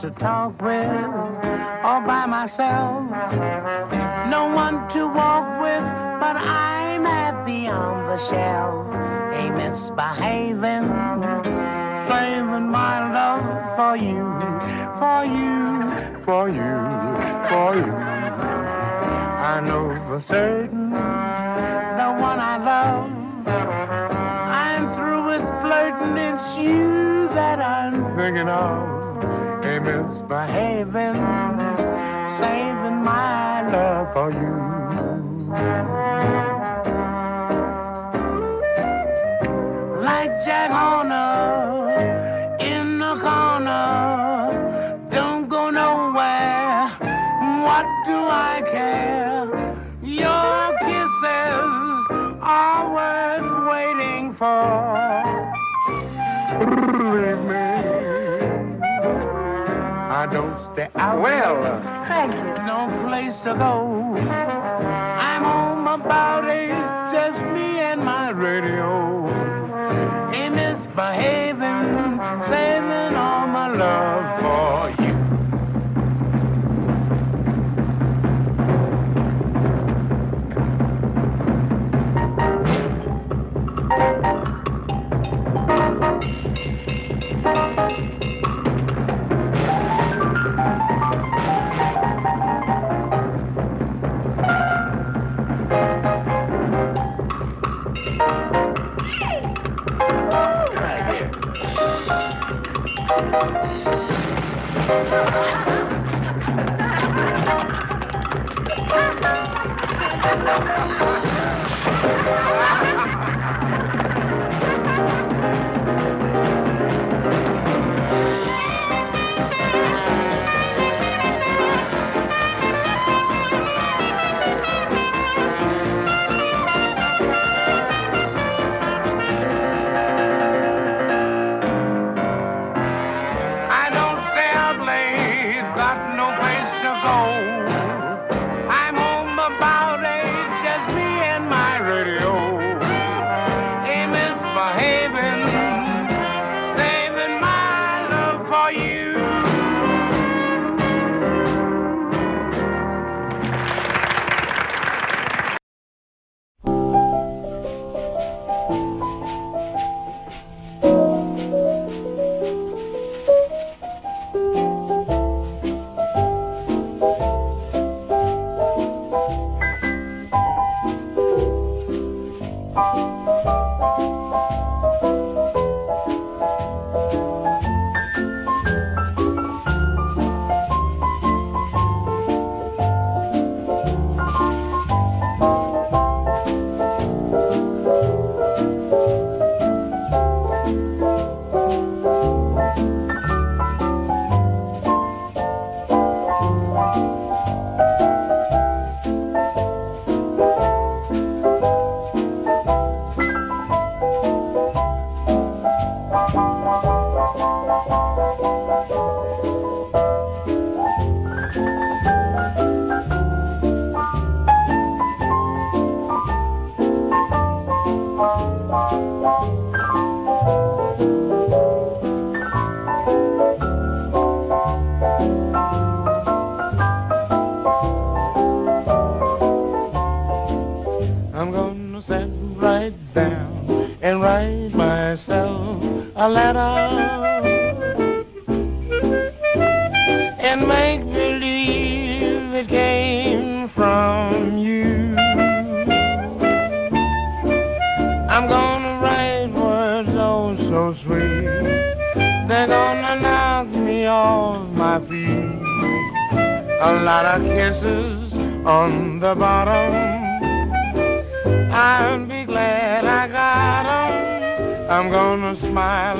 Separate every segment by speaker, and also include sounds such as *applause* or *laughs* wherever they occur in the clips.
Speaker 1: to talk with, all by myself. No one to walk with, but I'm happy on the shelf. Ain't misbehaving, saving my love for you, for you, for you, for you. I know for certain the one I love. I'm through with flirting, it's you that I'm thinking of. Ain't misbehaving, saving my love for you. Like Jack Horner in the corner, don't go nowhere. What do I care? Your kisses are worth waiting for. Believe me, I don't stay out.
Speaker 2: Well, uh,
Speaker 3: Thank you.
Speaker 1: no place to go. I'm home about eight, just me and my radio. Ain't misbehaving, saving all my love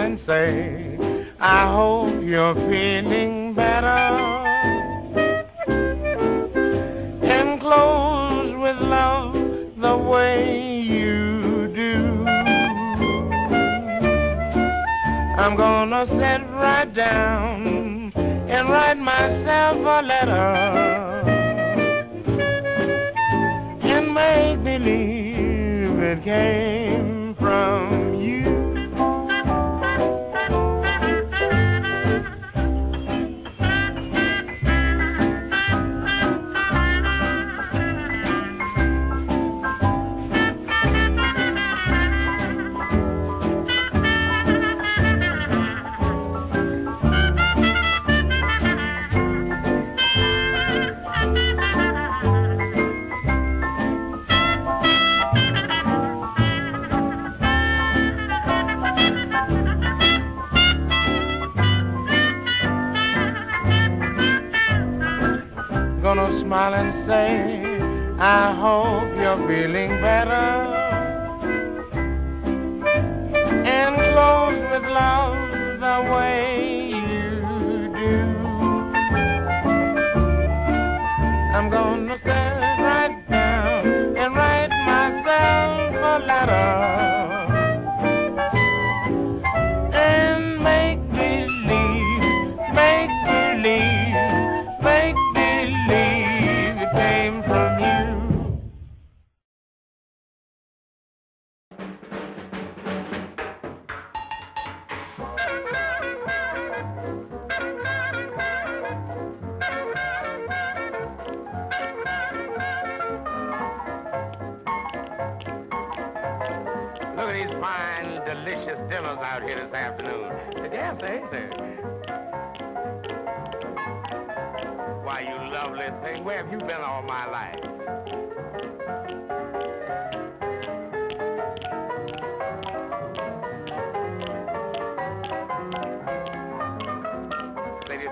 Speaker 1: and say, I hope you're feeling better. And close with love the way you do. I'm gonna sit right down and write myself a letter and make believe it came from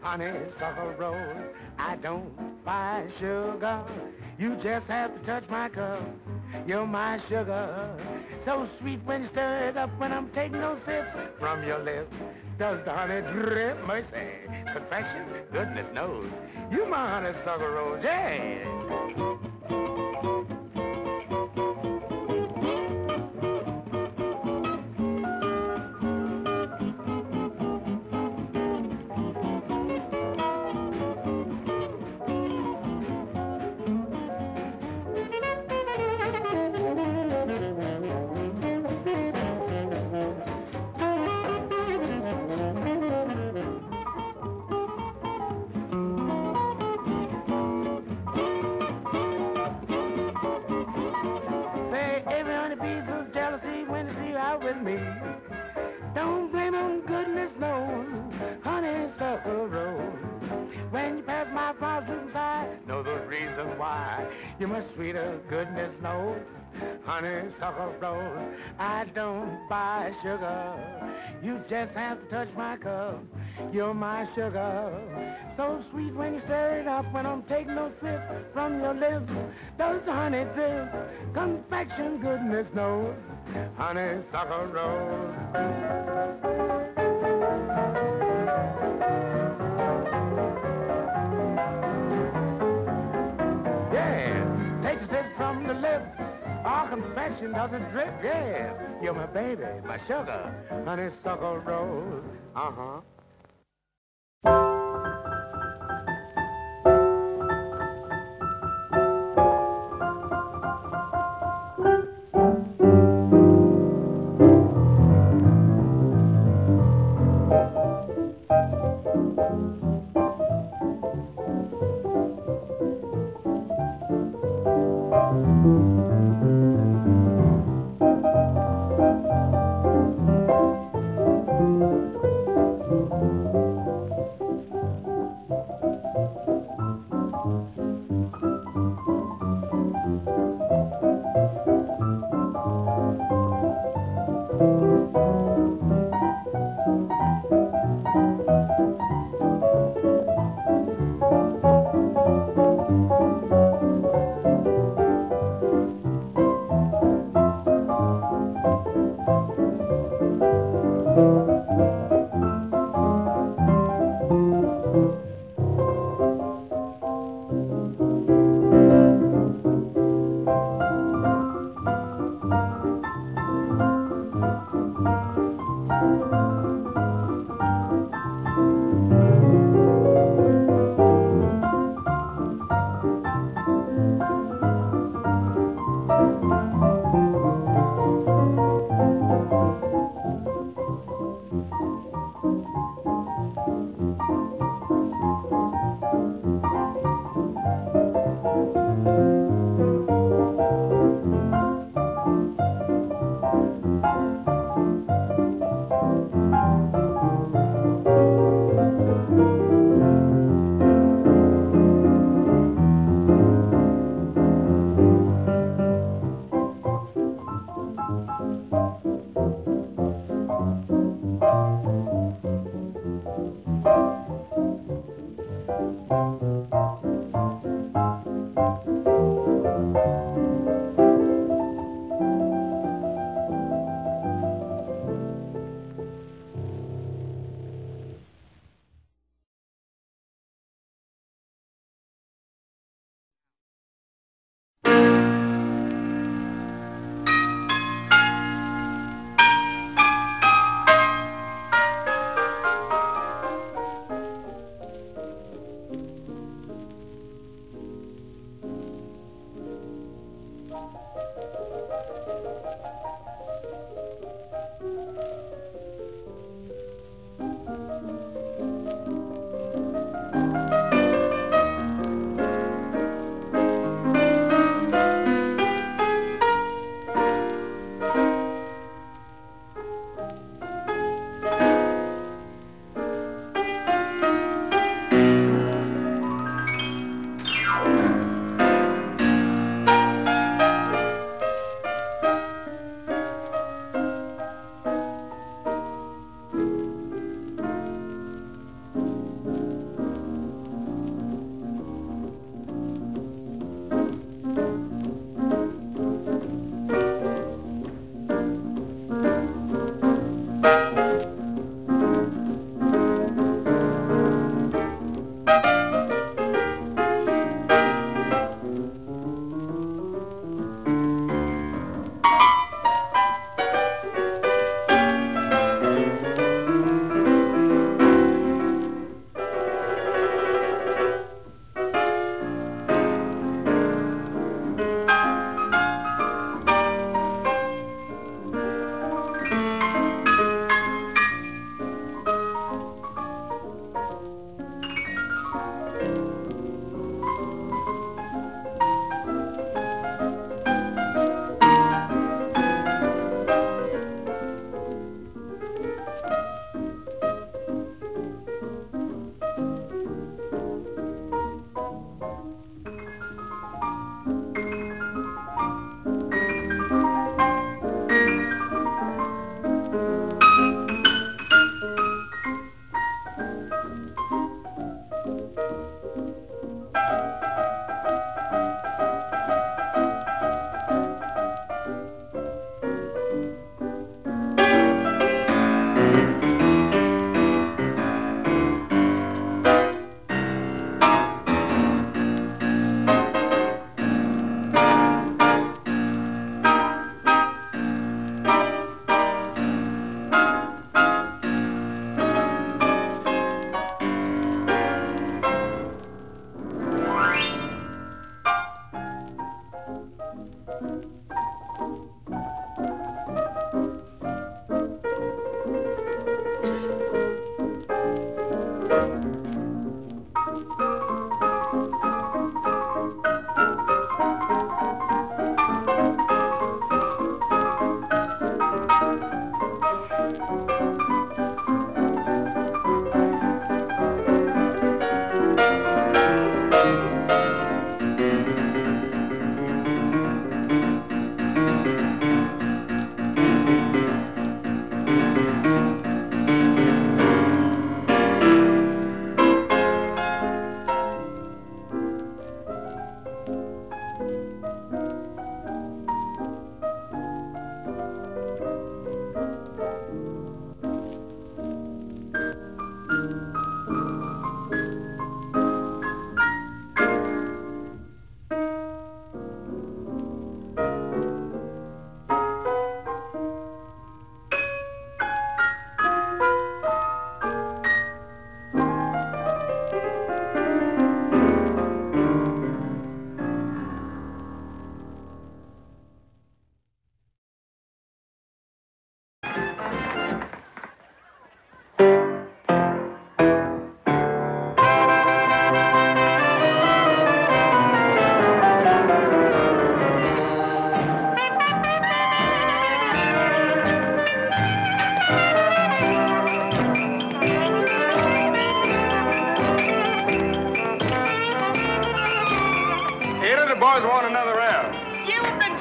Speaker 1: Honeysuckle rose, I don't buy sugar. You just have to touch my cup. You're my sugar. So sweet when you stir it up when I'm taking those sips from your lips. Does the honey drip? Mercy. Perfection? Goodness knows. You my honeysuckle rose, yeah. Sweeter, goodness knows. Honeysuckle rose, I don't buy sugar. You just have to touch my cup. You're my sugar. So sweet when you stir it up. When I'm taking no sips from your lips, the honey drip? Confection, goodness knows. Honeysuckle rose. Confection doesn't drip, yes. You're my baby, my sugar, honeysuckle rose. Uh-huh.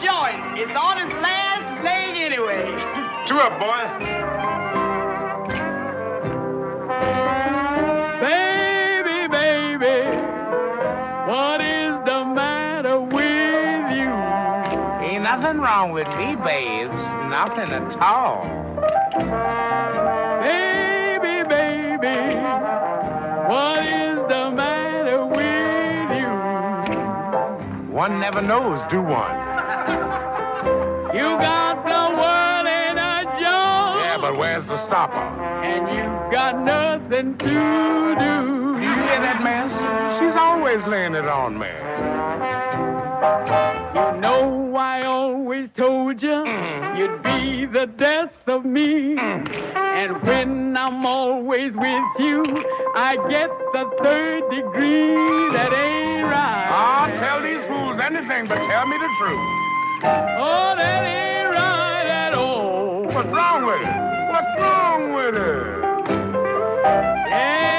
Speaker 3: Give joint. It's on his last leg anyway. *laughs*
Speaker 2: Two up, boy.
Speaker 4: Baby, baby, what is the matter with you?
Speaker 1: Ain't nothing wrong with me, babes. Nothing at all.
Speaker 4: Baby, baby, what is the matter with you?
Speaker 1: One never knows, do one?
Speaker 4: You got the world in a jar.
Speaker 1: Yeah, but where's the stopper?
Speaker 4: And you got nothing to do.
Speaker 1: You hear that mess? She's always laying it on me.
Speaker 4: You know I always told you mm-hmm. you'd be the death of me. Mm-hmm. And when I'm always with you, I get the third degree. That ain't right.
Speaker 1: I'll tell these fools anything but tell me the truth.
Speaker 4: Oh, that ain't right at all.
Speaker 1: What's wrong with it? What's wrong with it?
Speaker 4: Yes,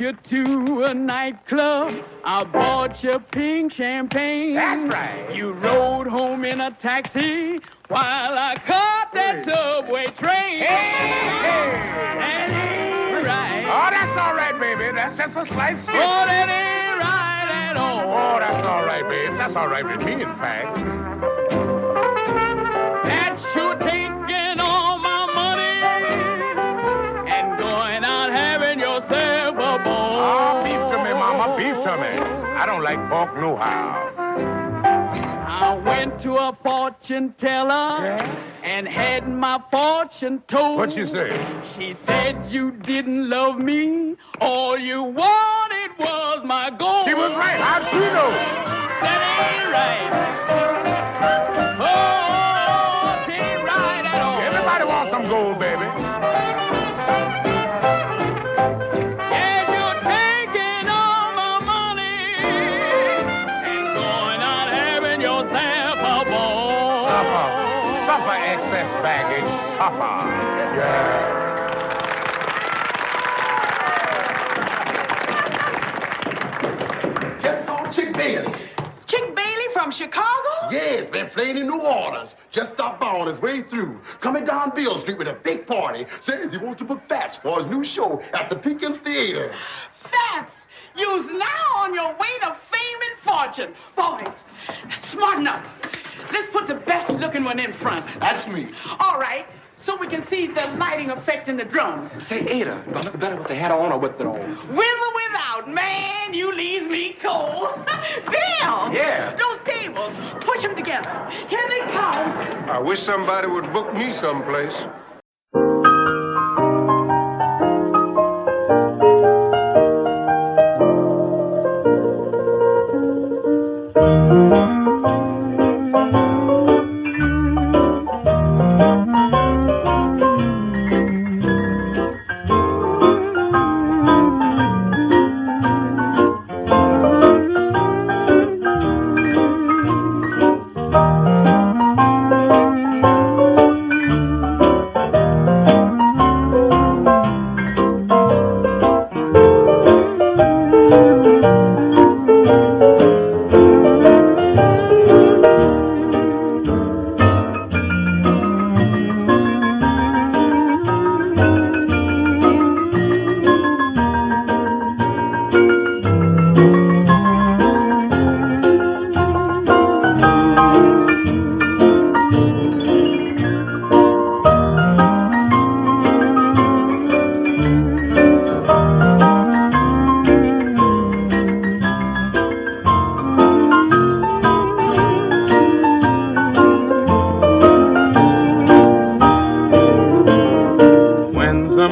Speaker 4: you to a nightclub. I bought you pink champagne.
Speaker 1: That's right.
Speaker 4: You rode home in a taxi while I caught that subway train.
Speaker 1: Hey, hey.
Speaker 4: That ain't right.
Speaker 1: Oh, that's all right, baby. That's just a slight slip.
Speaker 4: Oh, that ain't right at all.
Speaker 1: Oh, that's all right, babe. That's all right with me, in fact. Like pork nohow.
Speaker 4: I went to a fortune teller
Speaker 1: Yeah?
Speaker 4: and had my fortune told.
Speaker 1: What'd she say?
Speaker 4: She said you didn't love me. All you wanted was my gold.
Speaker 1: She was right. How'd she know?
Speaker 4: That ain't right. Oh, it ain't right at all.
Speaker 1: Everybody wants some gold, baby. Suffer. Yeah.
Speaker 5: Just saw Chick Bailey.
Speaker 3: Chick Bailey from Chicago?
Speaker 5: Yes, been playing in New Orleans. Just stopped by on his way through. Coming down Beale Street with a big party. Says he wants to book Fats for his new show at the Pickens Theater.
Speaker 3: Fats, you's now on your way to fame and fortune. Boys, smarten up. Let's put the best looking one in front.
Speaker 5: That's me.
Speaker 3: All right, so we can see the lighting effect in the drums.
Speaker 5: Say, Ada, do I look better with the hat on or with it on?
Speaker 3: With or without, man, you leaves me cold. *laughs* Bill!
Speaker 2: Yeah.
Speaker 3: Those tables, push them together. Here they come.
Speaker 2: I wish somebody would book me someplace.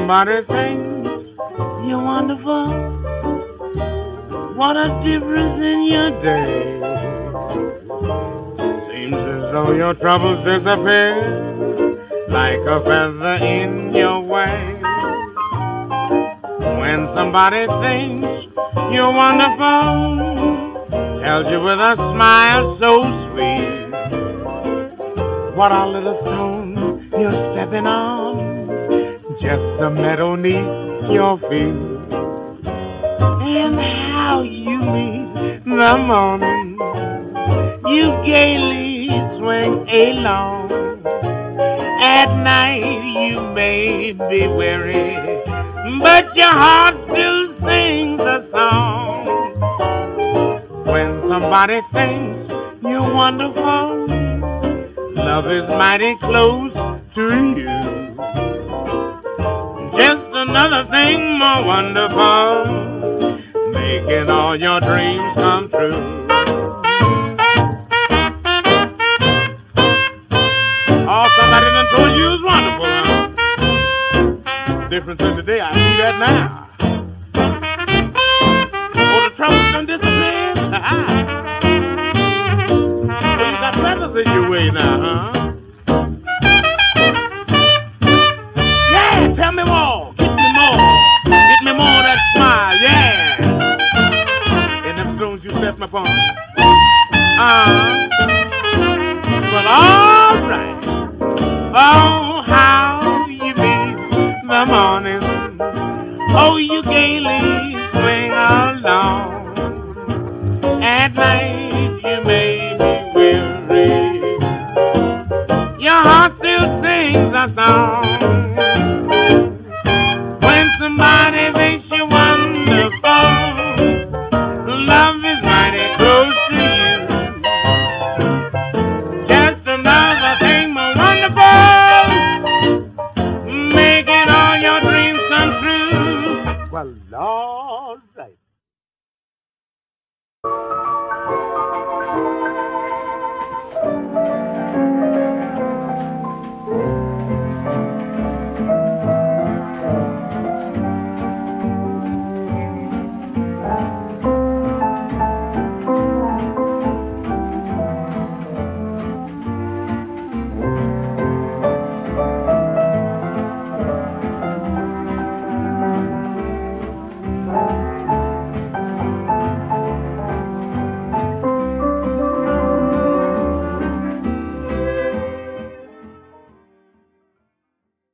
Speaker 1: Somebody thinks you're wonderful, what a difference in your day. Seems as though your troubles disappear like a feather in your way. When somebody thinks you're wonderful, tells you with a smile so sweet What are little stones you're stepping on? Just the meadow neath your feet. And how you meet the morning, you gaily swing along. At night you may be weary, but your heart still sings a song. When somebody thinks you're wonderful, love is mighty close to you. Another thing more wonderful, making all your dreams come true. Oh, somebody done told you it was wonderful, huh? Difference Well, all right.